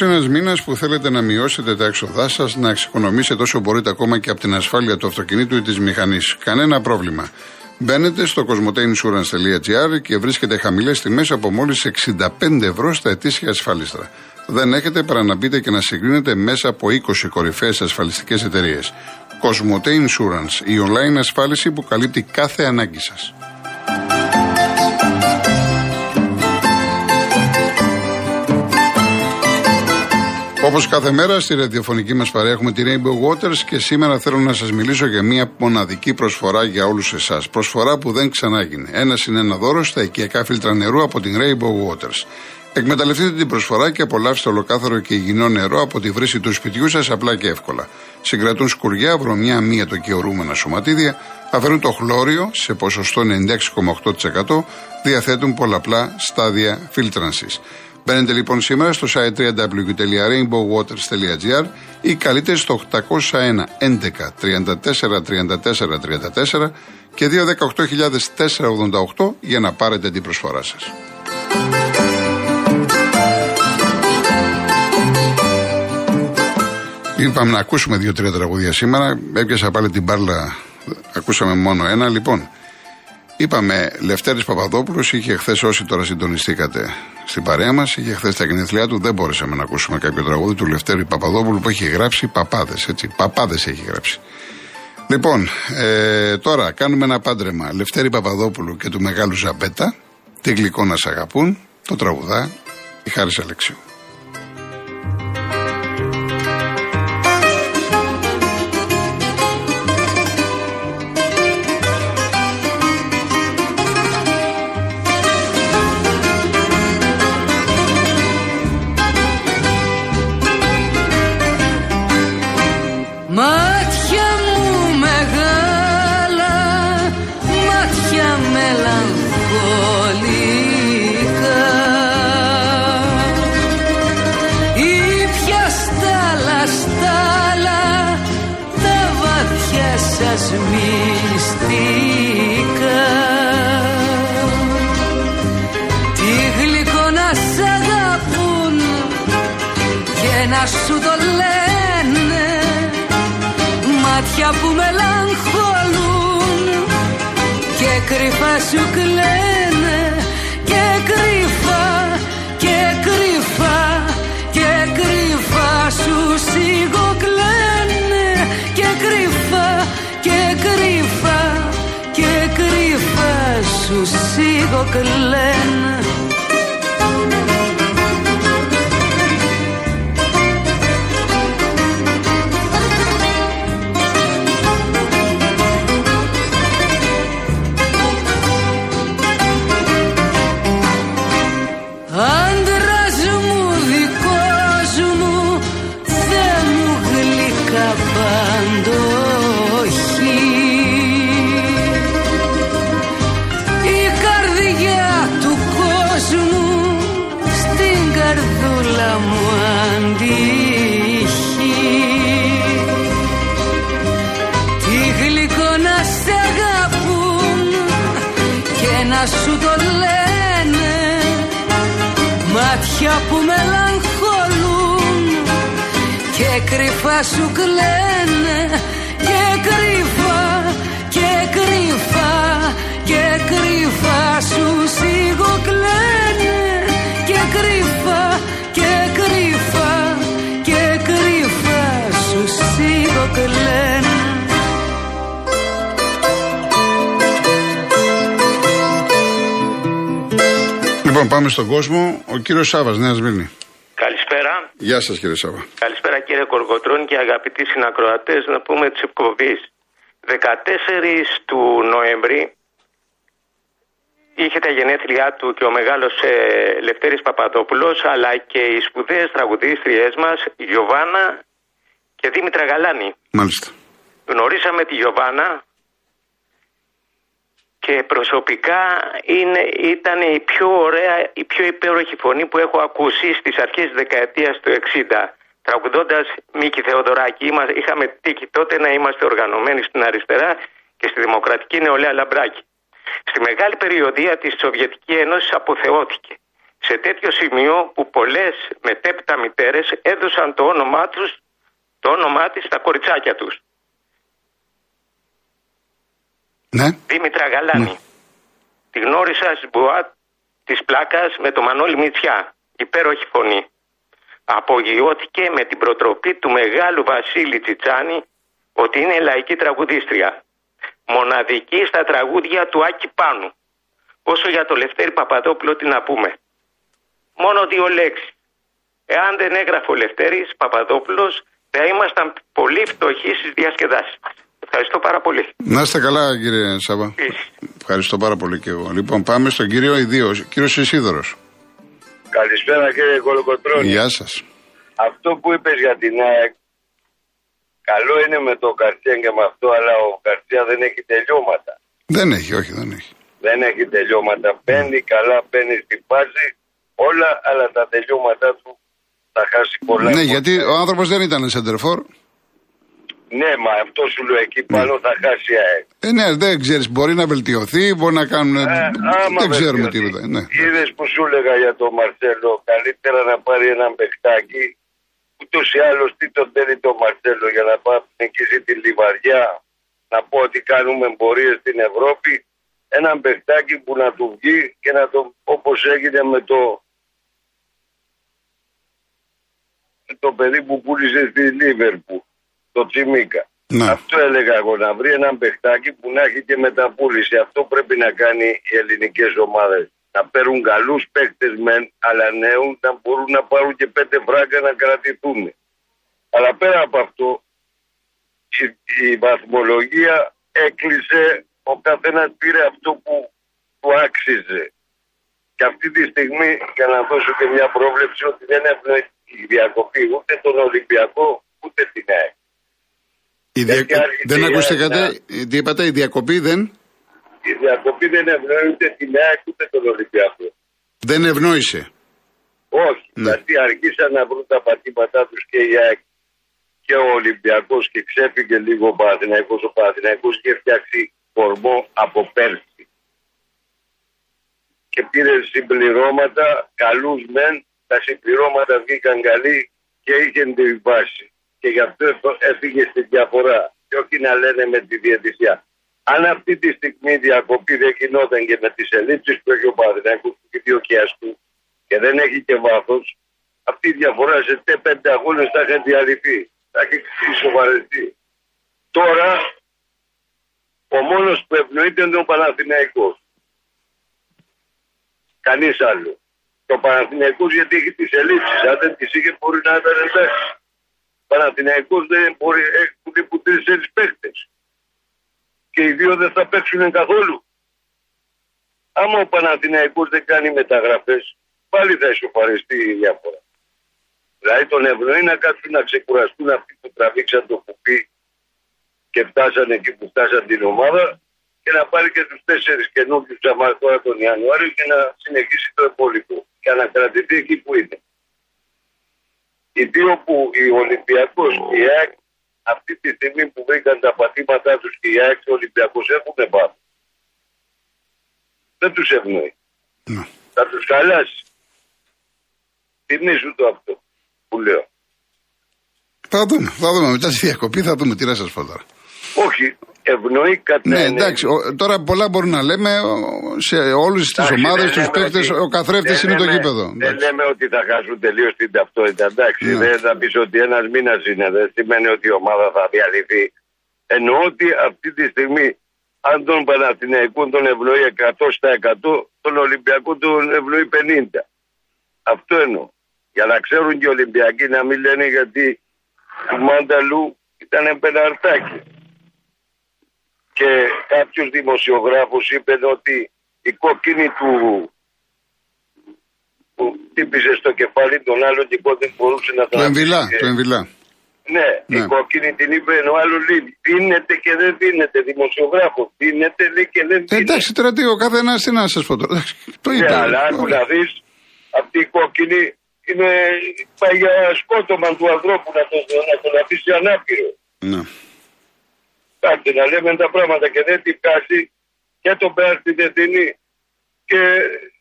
είναι ένας μήνας που θέλετε να μειώσετε τα έξοδά σας, να εξοικονομήσετε όσο μπορείτε ακόμα και από την ασφάλεια του αυτοκινήτου ή της μηχανής. Κανένα πρόβλημα. Μπαίνετε στο cosmoteinsurance.gr και βρίσκετε χαμηλές τιμές από μόλις 65 ευρώ στα ετήσια ασφάλιστρα. Δεν έχετε παρά να μπείτε και να συγκρίνετε μέσα από 20 κορυφαίες ασφαλιστικές εταιρείες. Cosmote Insurance, η online ασφάλιση που καλύπτει κάθε ανάγκη σας. Όπως κάθε μέρα στη ραδιοφωνική μας παρέα έχουμε τη Rainbow Waters και σήμερα θέλω να σας μιλήσω για μια μοναδική προσφορά για όλους εσάς. Προσφορά που δεν ξανάγινε. Ένα είναι ένα δώρο στα οικιακά φίλτρα νερού από την Rainbow Waters. Εκμεταλλευτείτε την προσφορά και απολαύστε ολοκάθαρο και υγιεινό νερό από τη βρύση του σπιτιού σας απλά και εύκολα. Συγκρατούν σκουριά, βρωμιά, μία το και ορούμενα σωματίδια, αφαιρούν το χλώριο σε ποσοστό 96,8%, διαθέτουν πολλαπλά στάδια φίλτρανσης. Μπαίνετε λοιπόν σήμερα στο site www.rainbowwaters.gr ή καλείτε στο 801 11 34 34 34 και 218.488 για να πάρετε την προσφορά σας. Είπαμε να ακούσουμε δύο-τρία τραγούδια σήμερα. Έπιασα πάλι την μπάρλα, ακούσαμε μόνο ένα. Λοιπόν, είπαμε Λευτέρης Παπαδόπουλος, είχε χθες όσοι τώρα συντονιστήκατε στην παρέα μας, είχε χθες τα γενέθλιά του, δεν μπόρεσαμε να ακούσουμε κάποιο τραγούδι του Λευτέρη Παπαδόπουλου που έχει γράψει παπάδες, έτσι. Παπάδες έχει γράψει. Λοιπόν, ε, τώρα κάνουμε ένα πάντρεμα Λευτέρη Παπαδόπουλου και του Μεγάλου Ζαμπέτα. Τι γλυκό να σ' αγαπούν, το τραγουδά η Χάρης Αλεξίου. Σου το λένε. Μάτια που μελαγχολούν Και κρυφά σου κλαίνε. Και κρυφά και κρυφά Και κρυφά σου σιγοκλαίνε. Και κρυφά και κρυφά Και κρυφά σου σιγοκλαίνε κρυφά σου κλαίνε Και κρυφά και κρυφά Και κρυφά σου σιγοκλαίνε Και κρυφά και κρυφά Και κρυφά σου σιγοκλαίνε Λοιπόν, πάμε στον κόσμο. Ο κύριος Σάβα, Νέας Σμύρνη. Καλησπέρα. Γεια σας, κύριε Σάβα. Καλησπέρα, κύριε Κορκοτρόν και αγαπητοί συνακροατές. Να πούμε τη εκπομπή. 14 του Νοέμβρη είχε τα γενέθλιά του και ο μεγάλος ε, Λευτέρης Παπαδόπουλος αλλά και οι σπουδαίες τραγουδίστριές μας Γιωβάνα και Δήμητρα Γαλάνη. Μάλιστα. Γνωρίσαμε τη Γιωβάνα και προσωπικά είναι, ήταν η πιο ωραία, η πιο υπέροχη φωνή που έχω ακούσει στις αρχές της δεκαετίας του 60 τραγουδώντας Μίκη Θεοδωράκη. είχαμε τύχει τότε να είμαστε οργανωμένοι στην αριστερά και στη Δημοκρατική Νεολαία Λαμπράκη. Στη μεγάλη περιοδία της Σοβιετικής Ένωσης αποθεώθηκε. σε τέτοιο σημείο που πολλές μετέπειτα μητέρες έδωσαν το όνομά τους, το όνομά της στα κοριτσάκια τους. Ναι. Δήμητρα Γαλάνη. Τη γνώρισα στην Μπουάτ της Πλάκας με το Μανώλη Μητσιά. Υπέροχη φωνή. Απογειώθηκε με την προτροπή του μεγάλου Βασίλη Τσιτσάνη ότι είναι λαϊκή τραγουδίστρια. Μοναδική στα τραγούδια του Άκη Πάνου. Όσο για το Λευτέρη Παπαδόπουλο τι να πούμε. Μόνο δύο λέξεις. Εάν δεν έγραφε ο Λευτέρης Παπαδόπουλος θα ήμασταν πολύ φτωχοί στις διασκεδάσεις μας. Ευχαριστώ πάρα πολύ. Να είστε καλά, κύριε Σάβα. Επίσης. Ευχαριστώ πάρα πολύ και εγώ. Λοιπόν, πάμε στον κύριο Ιδίος, κύριος Ισίδωρος. Καλησπέρα κύριε Κολοκοτρώνη. Γεια σας. Αυτό που είπες για την ΑΕΚ, καλό είναι με το Καρτσία και με αυτό, αλλά ο Καρτσία δεν έχει τελειώματα. Δεν έχει, όχι, δεν έχει. Δεν έχει τελειώματα. Μπαίνει καλά, μπαίνει στην πάση, όλα, αλλά τα τελειώματά του θα χάσει πολλά. Ναι, γιατί ο άνθρωπος δεν ήταν σεντερφόρ. Ναι, μα αυτό σου λέω εκεί πάνω θα χάσει η ΑΕΚ. Ε, ναι, δεν ξέρεις, μπορεί να βελτιωθεί, μπορεί να κάνουν. Ε, άμα δεν ξέρουμε βελτιωθεί. τίποτα. Ναι. Είδες που σου έλεγα για τον Μαρσέλο, καλύτερα να πάρει έναν παιχτάκι. Ούτως ή άλλως τι τον θέλει τον Μαρσέλο για να πάει να νικήσει τη Λιβαριά, να πω ότι κάνουμε εμπορίες στην Ευρώπη. Έναν παιχτάκι που να του βγει και να το όπως έγινε με το, με το παιδί που πούλησε στη Λίβερπου, το Τσιμίκα. Ναι. Αυτό έλεγα εγώ, να βρει έναν παιχτάκι που να έχει και μεταπούληση. Αυτό πρέπει να κάνει οι ελληνικές ομάδες. Να παίρνουν καλούς παίκτες μεν, αλλά νέους να μπορούν να πάρουν και πέντε φράγκα να κρατηθούν. Αλλά πέρα από αυτό, η, η βαθμολογία έκλεισε, ο καθένας πήρε αυτό που του άξιζε. Και αυτή τη στιγμή, για να δώσω και μια πρόβλεψη, ότι δεν ευνοεί η διακοπή ούτε τον Ολυμπιακό, ούτε την ΑΕΚ. Η δια- Γιατί άρχισε Δεν η ακούσατε ΑΕΚ κάτι, να- τι είπατε, η διακοπή δεν, Η διακοπή δεν ευνοεί ούτε την ΑΕΚ ούτε τον Ολυμπιακό. δεν ευνόησε; Όχι, Ναι. γιατί αργήσαν να βρουν τα πατήματά τους και η ΑΕΚ και ο Ολυμπιακός και ξέφυγε λίγο ο Παναθηναϊκός. Ο Παναθηναϊκός είχε φτιάξει κορμό από πέρσι. Και πήρε συμπληρώματα, καλούς μεν, τα συμπληρώματα βγήκαν καλοί και είχε τη βάση. Και γι' αυτό έφυγε στη διαφορά. Και όχι να λένε με τη διαιτησία. Αν αυτή τη στιγμή η διακοπή δεν γινόταν και με τις ελλείψεις που έχει ο Παναθηναϊκός και δύο του και δεν έχει και βάθος, αυτή η διαφορά σε τε πέντε αγώνες θα έχει διαλυθεί. Θα έχει ισοβαρευτεί. Τώρα ο μόνος που ευνοείται είναι ο Παναθηναϊκός. Κανείς άλλο. Το Παναθηναϊκός γιατί έχει τις ελλείψεις. Αν δεν τις είχε μπορεί να ήταν εντάξει. Ο Παναθηναϊκός δεν μπορεί, έχουν που τρεις παίχτες. Και οι δύο δεν θα παίξουν καθόλου. Άμα ο Παναθηναϊκός δεν κάνει μεταγραφές, πάλι θα ισοφαριστεί η διάφορα. Δηλαδή τον ευνοεί να κάτσουν να ξεκουραστούν αυτοί που τραβήξαν το κουπί και φτάσαν εκεί που φτάσαν την ομάδα και να πάρει και τους τέσσερις καινούριους τζαμά τώρα τον Ιανουάριο και να συνεχίσει το υπόλοιπο και να κρατηθεί εκεί που είναι. Οι δύο που οι Ολυμπιακός και η ΑΕΚ αυτή τη στιγμή που βρήκαν τα πατήματά τους και η ΑΕΚ και ο Ολυμπιακός έχουν πάνω. Δεν τους ευνοεί. Ναι. Θα τους χαλάσει. Θυμήσου το αυτό που λέω. Θα δούμε, θα δούμε. Μετά τη διακοπή θα δούμε τι να σας πω τώρα. Όχι, ευνοεί κατά Ναι, ενέργεια. εντάξει, ο- τώρα πολλά μπορούμε να λέμε ο, σε όλες τις Εντάξει, ομάδες, δεν τους λέμε παίκτες, ότι- ο καθρέφτης δεν είναι το λέμε- γήπεδο. Δεν Εντάξει. λέμε ότι θα χάσουν τελείως την ταυτότητα. Εντάξει, Ναι. δεν θα πεις ότι ένας μήνας είναι. Δεν σημαίνει ότι η ομάδα θα διαλυθεί. Εννοώ ότι αυτή τη στιγμή, αν τον Παναθηναϊκό τον ευνοεί 100%, τον Ολυμπιακό τον ευνοεί 50%. Αυτό εννοώ. Για να ξέρουν και οι Ολυμπιακοί να μην λένε γιατί του Μάνταλου ήταν πεναρτάκι. Και κάποιος δημοσιογράφος είπε ότι η κόκκινη του που χτύπησε στο κεφάλι τον άλλον και δεν μπορούσε να Το εμβυλά, αναπτύξει. το εμβυλά. Ναι, η Ναι. κόκκινη την είπε ενώ άλλο λέει δίνεται και δεν δίνεται. Δημοσιογράφο δίνεται λέει και δεν Ε, δίνεται. εντάξει, τώρα τι, ο καθένας τι να σας πω τώρα. Εντάξει, Το είπε. Ναι, αλλά άκου να δεις, αυτή η κόκκινη είναι πάει για σκότωμα του ανθρώπου να τον, να τον αφήσει ανάπηρο. Ναι. Κάτσε να λέμε τα πράγματα και δεν την πιάσει και τον πέρα στην Δεθνή. και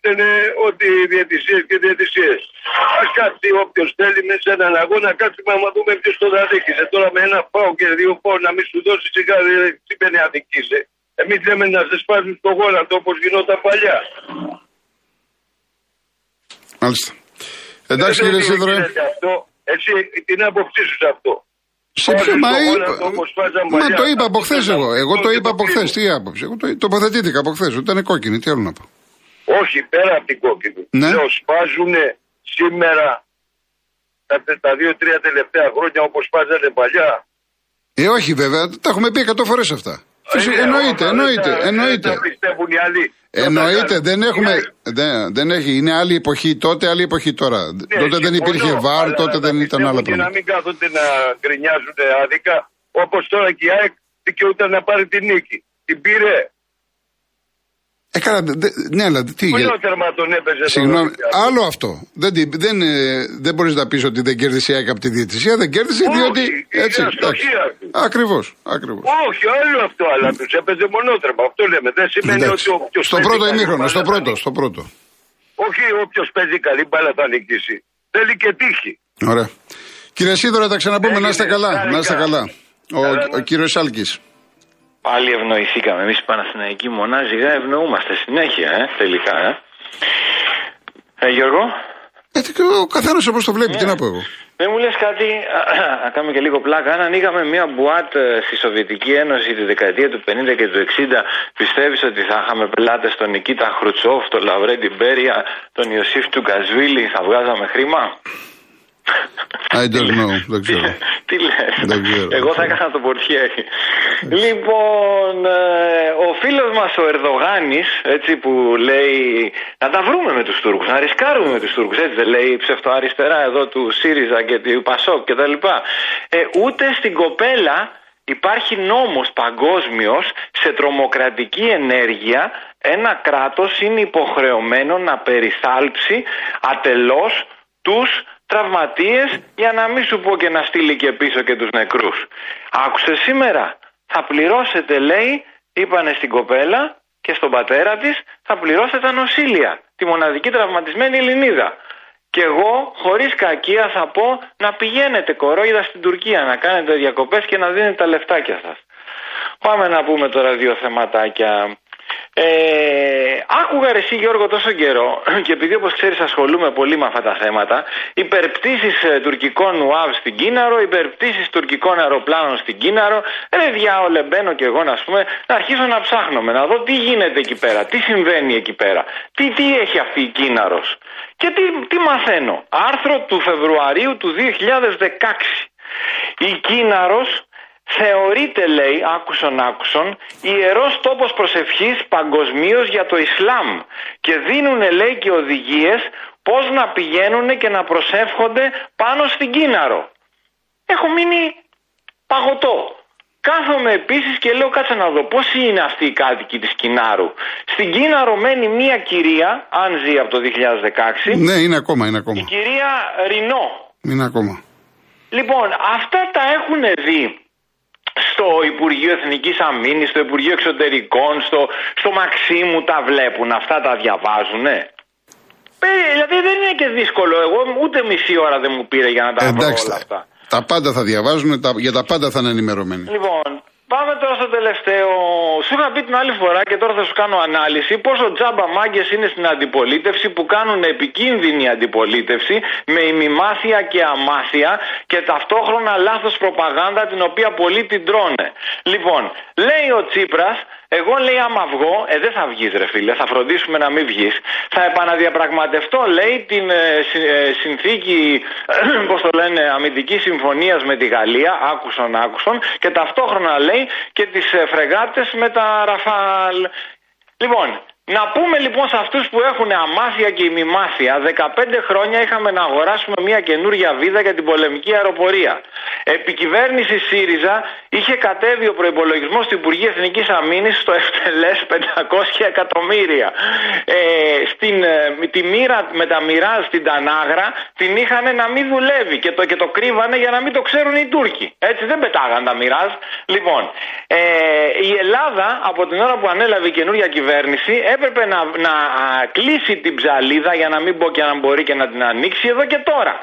λένε ότι διαιτησίες και διαιτησίες. Α κάτσει όποιος θέλει μέσα σε έναν αγώνα, κάτσουμε να δούμε ποιος το αδίκησε. Τώρα με ένα πάω και δύο πάω να μην σου δώσει σιγά δεν σημαίνει αδικήσε. Εμείς λέμε να σε σπάζουν στο γόνατο όπως γινόταν παλιά. Μάλιστα. Εντάξει Δεν κύριε ξέρω τι Σίδωρε. γίνεται Αυτό. Εσύ την άποψή σου σε αυτό. Σε ποιο, Σπάζουν μα, στο είπα- γόνατο όπως σπάζαν μα παλιά. το είπα από χθες εγώ. Εγώ το Αυτό είπα από και χθες. το Τι άποψη. Εγώ το τοποθετήθηκα από χθες. Ότι ήταν κόκκινη. Τι άλλο να πω. Όχι, πέρα από την κόκκινη. Ναι. Λέω, σπάζουν σήμερα τα, τα δύο-τρία τελευταία χρόνια όπως σπάζανε παλιά. Ε, όχι βέβαια. Τα έχουμε πει 100 φορές αυτά. Φυσικά, Ε, εννοείται, όχι, εννοείται, δεν τα- εννοείται. Δεν τα πιστεύουν οι άλλοι. Εννοείται, δεν έχουμε. Ναι, Δεν, δεν έχει. Είναι άλλη εποχή τότε, άλλη εποχή τώρα. ναι, τότε δεν συμφωνώ, υπήρχε βάρ, αλλά τότε να δεν ήταν πιστεύουν άλλα Και να πράγματα. μην κάθονται να γκρινιάζουν άδικα, όπως τώρα και η ΑΕΚ δικαιούταν να πάρει την νίκη. Την πήρε. Ε, καλά, δε- δε- ναι, αλλά τι. για- Ολόθερμα τον έπαιζε. τον Συγγνώμη, Ολυμπιακό. άλλο αυτό. Δεν, τη- δεν, ε, δεν μπορείς να πεις ότι δεν κέρδισε η ΑΕΚ από τη διαιτησία. Δεν κέρδισε Όχι, διότι. είναι Έτσι. αστοχία του. Ακριβώς. Ακριβώς. Όχι, άλλο αυτό, αλλά τους έπαιζε μονότρεμα. Αυτό λέμε. Δεν σημαίνει Εντάξει. ότι όποιος Στο παίζει πρώτο καλή ημίχρονο, μπάλα στο θα πρώτο, νικήσει. στο πρώτο. Όχι όποιος παίζει καλή μπάλα θα νικήσει. Θέλει και τύχη. Ωραία. Κύριε Σίδωρα, τα ξαναπούμε. Να είστε Έγινε, καλά. χάρηκα. Να είστε καλά. Ο, Καλά, ο ναι. κύριος Άλκη. Πάλι ευνοηθήκαμε. Εμείς οι Παναθηναϊκοί μονάζιγα ευνοούμαστε συνέχεια, ε, τελικά. Ε, ε Γιώργο, ο καθένας όπως το βλέπει, τι να πω εγώ. δεν μου λες κάτι, να κάνουμε και λίγο πλάκα. Αν ανοίγαμε μια μπουάτ ε, στη Σοβιετική Ένωση τη δεκαετία του 50 και του 60, πιστεύεις ότι θα είχαμε πελάτες τον Νικήτα Χρουτσόφ, τον Λαυρέντι Μπέρια, τον Ιωσήφ Τουγκασβίλη, θα βγάζαμε χρήμα; I don't know, δεν ξέρω. Τι λες; Δεν ξέρω. Εγώ θα έκανα το πορτιέρι. λοιπόν, ε, ο φίλος μας ο Ερδογάνης, έτσι που λέει να τα βρούμε με τους Τούρκους, να ρισκάρουμε με τους Τούρκους, έτσι δεν λέει η ψευτοαριστερά εδώ του ΣΥΡΙΖΑ και του ΠΑΣΟΚ και τα λοιπά. Ε, ούτε στην κοπέλα υπάρχει νόμος παγκόσμιος σε τρομοκρατική ενέργεια ένα κράτος είναι υποχρεωμένο να περιθάλψει ατελώς τους τραυματίες για να μην σου πω και να στείλει και πίσω και τους νεκρούς. Άκουσες σήμερα, θα πληρώσετε λέει, είπανε στην κοπέλα και στον πατέρα της, θα πληρώσετε τα νοσήλια, τη μοναδική τραυματισμένη Ελληνίδα. Και εγώ, χωρίς κακία, θα πω να πηγαίνετε κορόιδα στην Τουρκία, να κάνετε διακοπές και να δίνετε τα λεφτάκια σας. Πάμε να πούμε τώρα δύο θεματάκια. Ε, άκουγα ρε εσύ Γιώργο τόσο καιρό και επειδή όπως ξέρεις ασχολούμαι πολύ με αυτά τα θέματα υπερπτήσεις ε, τουρκικών ΟΑΒ στην Κίναρο, υπερπτήσεις τουρκικών αεροπλάνων στην Κίναρο. Ρε διάολε μπαίνω και εγώ να, ας πούμε, να αρχίσω να ψάχνουμε να δω τι γίνεται εκεί πέρα, τι συμβαίνει εκεί πέρα τι, τι έχει αυτή η Κίναρος. Και τι, τι μαθαίνω. Άρθρο του Φεβρουαρίου του 2016 η Κίναρος θεωρείται λέει άκουσον άκουσον ιερός τόπος προσευχής παγκοσμίως για το Ισλάμ και δίνουν λέει και οδηγίες πώς να πηγαίνουν και να προσεύχονται πάνω στην Κίναρο. Έχω μείνει παγωτό. Κάθομαι επίσης και λέω κάτσε να δω πώς είναι αυτοί οι κάτοικοι της Κινάρου. Στην Κίναρο μένει μία κυρία, αν ζει από το 2016, Ναι, είναι ακόμα, είναι η ακόμα. κυρία Ρινό. Είναι ακόμα. Λοιπόν, αυτά τα έχουν δει στο Υπουργείο Εθνικής Αμήνης, στο Υπουργείο Εξωτερικών, στο, στο Μαξίμου τα βλέπουν, αυτά τα διαβάζουν. Ε, δηλαδή δεν είναι και δύσκολο. Εγώ ούτε μισή ώρα δεν μου πήρε για να τα βρω Εντάξει, όλα τα, αυτά. τα πάντα θα διαβάζουν, τα, για τα πάντα θα είναι ενημερωμένοι. Λοιπόν, πάμε τώρα στο τελευταίο. Σου είχα πει την άλλη φορά και τώρα θα σου κάνω ανάλυση πόσο τζάμπα μάγκες είναι στην αντιπολίτευση που κάνουν επικίνδυνη αντιπολίτευση με ημιμάθεια και αμάθεια και ταυτόχρονα λάθος προπαγάνδα την οποία πολλοί την τρώνε. Λοιπόν, λέει ο Τσίπρας εγώ λέει άμα βγω, ε δεν θα βγεις ρε φίλε, θα φροντίσουμε να μην βγεις. Θα επαναδιαπραγματευτώ λέει την ε, συ- ε, συνθήκη, πώς το λένε, αμυντικής συμφωνίας με τη Γαλλία, άκουσον άκουσον, και ταυτόχρονα λέει και τις ε, φρεγάτες με τα Ραφάλ. Λοιπόν, να πούμε λοιπόν σε αυτούς που έχουν αμάθεια και ημιμάθεια, 15 χρόνια είχαμε να αγοράσουμε μια καινούρια βίδα για την πολεμική αεροπορία. Επί κυβέρνηση ΣΥΡΙΖΑ είχε κατέβει ο προπολογισμό του Υπουργείου Εθνικής Αμήνης στο ευτελέ 500 εκατομμύρια. Ε, στην, ε, με τη μοίρα με τα μοιράζ στην Τανάγρα την είχαν να μην δουλεύει και το, και το κρύβανε για να μην το ξέρουν οι Τούρκοι. Έτσι δεν πετάγαν τα μοιράζ. Λοιπόν, ε, η Ελλάδα από την ώρα που ανέλαβε η καινούρια κυβέρνηση έπρεπε να, να α, κλείσει την ψαλίδα για να μην πω και να μπορεί και να την ανοίξει εδώ και τώρα.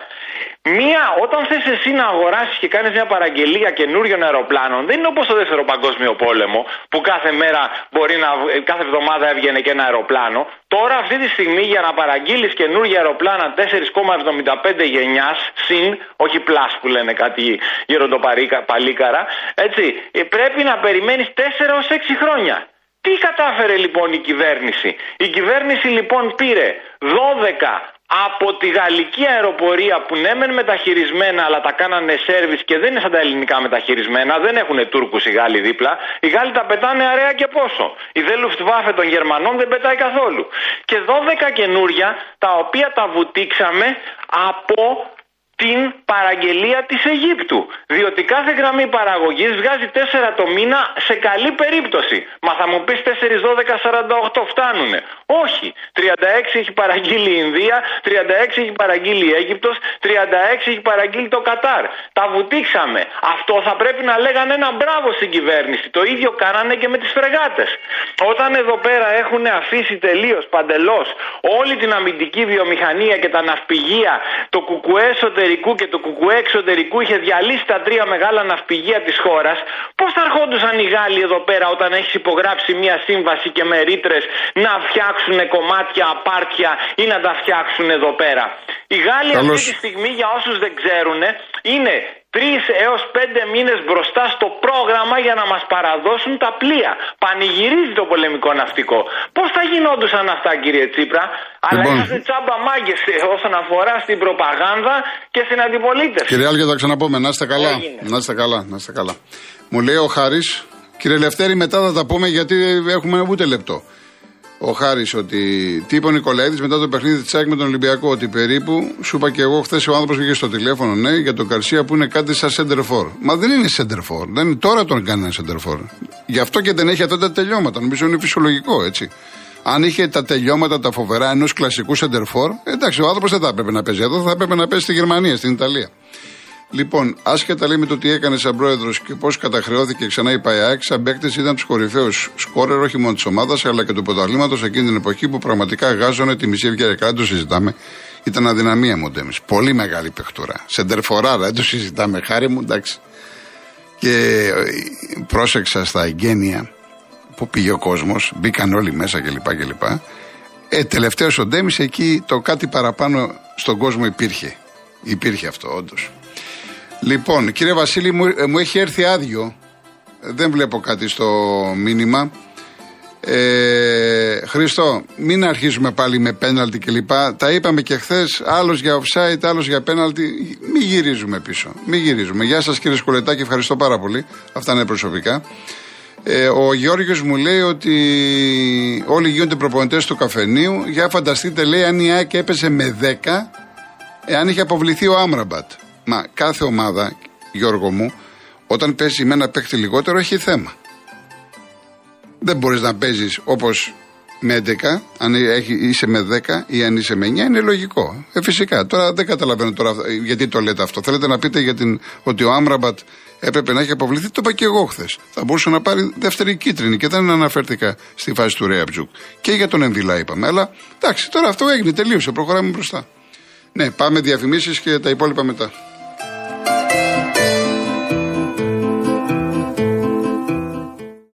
Μία, όταν θες εσύ να αγοράσεις και κάνεις μια παραγγελία καινούριων αεροπλάνων, δεν είναι όπως το δεύτερο παγκόσμιο πόλεμο, που κάθε μέρα μπορεί να, κάθε εβδομάδα έβγαινε και ένα αεροπλάνο. Τώρα, αυτή τη στιγμή, για να παραγγείλεις καινούργια αεροπλάνα 4,75 γενιάς, συν, όχι πλάς που λένε κάτι γεροντοπαλίκαρα, έτσι, ε, πρέπει να περιμένεις 4 ω 6 χρόνια. Τι κατάφερε λοιπόν η κυβέρνηση; Η κυβέρνηση λοιπόν πήρε 12 από τη γαλλική αεροπορία που ναι μεν μεταχειρισμένα αλλά τα κάνανε σέρβις και δεν είναι σαν τα ελληνικά μεταχειρισμένα, δεν έχουν Τούρκους οι Γάλλοι δίπλα, οι Γάλλοι τα πετάνε αρέα και πόσο. Η δε Luftwaffe των Γερμανών δεν πετάει καθόλου. Και 12 καινούρια τα οποία τα βουτήξαμε από την παραγγελία της Αιγύπτου. Διότι κάθε γραμμή παραγωγής βγάζει 4 το μήνα σε καλή περίπτωση. Μα θα μου πεις 4, 12, 48 φτάνουνε. Όχι. 36 έχει παραγγείλει η Ινδία, 36 έχει παραγγείλει η Αίγυπτος, 36 έχει παραγγείλει το Κατάρ. Τα βουτήξαμε. Αυτό θα πρέπει να λέγανε ένα μπράβο στην κυβέρνηση. Το ίδιο κάνανε και με τις φρεγάτες. Όταν εδώ πέρα έχουν αφήσει τελείως παντελώς όλη την αμυντική βιομηχανία και τα ναυπηγεία, το κουκουέ εσωτερικού και το κουκουέ εξωτερικού είχε διαλύσει τα τρία μεγάλα ναυπηγεία της χώρας, πώς θα ερχόντουσαν οι Γάλλοι εδώ πέρα όταν έχεις υπογράψει μια σύμβαση και με ρήτρες να φτιάξουν κομμάτια, απάρτια ή να τα φτιάξουν εδώ πέρα; Οι Γάλλοι Καλώς. αυτή τη στιγμή, για όσους δεν ξέρουν, είναι τρεις έως πέντε μήνες μπροστά στο πρόγραμμα για να μας παραδώσουν τα πλοία. Πανηγυρίζει το πολεμικό ναυτικό. Πώς θα γινόντουσαν αυτά, κύριε Τσίπρα, αλλά Λοιπόν. είμαστε τσάμπα μάγκες όσον αφορά στην προπαγάνδα και στην αντιπολίτευση. Κύριε Άλγε, θα ξαναπούμε. Να είστε καλά. Έγινε. Να είστε καλά. Να είστε καλά. Μου λέει ο Χάρη, κύριε Λευτέρη, μετά θα τα πούμε γιατί έχουμε ούτε λεπτό. Ο Χάρης ότι τι είπε ο Νικολαίδης μετά το παιχνίδι της ΑΕΚ με τον Ολυμπιακό. Ότι περίπου, σου είπα και εγώ χθες ο άνθρωπος βγήκε στο τηλέφωνο, ναι, για τον Καρσία που είναι κάτι σαν center for. Μα δεν είναι center for. Δεν είναι, τώρα τον κάνει ένα center for. Γι' αυτό και δεν έχει αυτά τα τελειώματα. Νομίζω είναι φυσιολογικό, έτσι. Αν είχε τα τελειώματα τα φοβερά ενός κλασικού center for, εντάξει, ο άνθρωπος δεν θα έπρεπε να παίζει εδώ, θα έπρεπε να παίζει στη Γερμανία, στην Ιταλία. Λοιπόν, άσχετα λέει με το τι έκανε σαν πρόεδρος και πώς καταχρεώθηκε ξανά η ΠΑΕΑΚ, σαν παίκτης ήταν του κορυφαίους σκόρερ όχι μόνο της ομάδας αλλά και του πρωταθλήματος εκείνη την εποχή που πραγματικά γάζωνε τη μισή ευκαιρία. Δεν το συζητάμε. Ήταν αδυναμία μου Ντέμι. Πολύ μεγάλη παιχτούρα. Σεντερφοράρα, δεν το συζητάμε. Χάρη μου, εντάξει. Και ε, πρόσεξα στα εγγένεια που πήγε ο κόσμος, μπήκαν όλοι μέσα κλπ. κλπ. Ε, τελευταίος ο Ντέμις εκεί το κάτι παραπάνω στον κόσμο υπήρχε. Υπήρχε αυτό, όντως. Λοιπόν, κύριε Βασίλη, μου, ε, μου έχει έρθει άδειο. Ε, Δεν βλέπω κάτι στο μήνυμα. Ε, Χρήστο, μην αρχίσουμε πάλι με πέναλτι κλπ. Τα είπαμε και χθες. Άλλος για offside, άλλος για πέναλτι. Μην γυρίζουμε πίσω. Μην γυρίζουμε. Γεια σας κύριε Σκολετάκη, ευχαριστώ πάρα πολύ. Αυτά είναι προσωπικά. Ε, ο Γιώργος μου λέει ότι όλοι γίνονται προπονητές του καφενείου. Για φανταστείτε, λέει, αν η ΑΕΚ έπεσε με 10, εάν είχε αποβληθεί ο Άμραμπατ. Μα κάθε ομάδα, Γιώργο μου, όταν παίζει με ένα παίχτη λιγότερο, έχει θέμα. Δεν μπορείς να παίζεις όπως με 11, αν έχει, είσαι με 10 ή αν είσαι με 9, είναι λογικό. Ε, φυσικά. Τώρα δεν καταλαβαίνω τώρα αυτό- γιατί το λέτε αυτό. Θέλετε να πείτε για την, ότι ο Άμραμπατ έπρεπε να έχει αποβληθεί, το είπα και εγώ χθες. Θα μπορούσε να πάρει δεύτερη κίτρινη και δεν αναφέρθηκα στη φάση του Ρέαμπτζουκ. Και για τον Ενδυλά είπαμε. Αλλά εντάξει, τώρα αυτό έγινε, τελείωσε, προχωράμε μπροστά. Ναι, πάμε διαφημίσεις και τα υπόλοιπα μετά.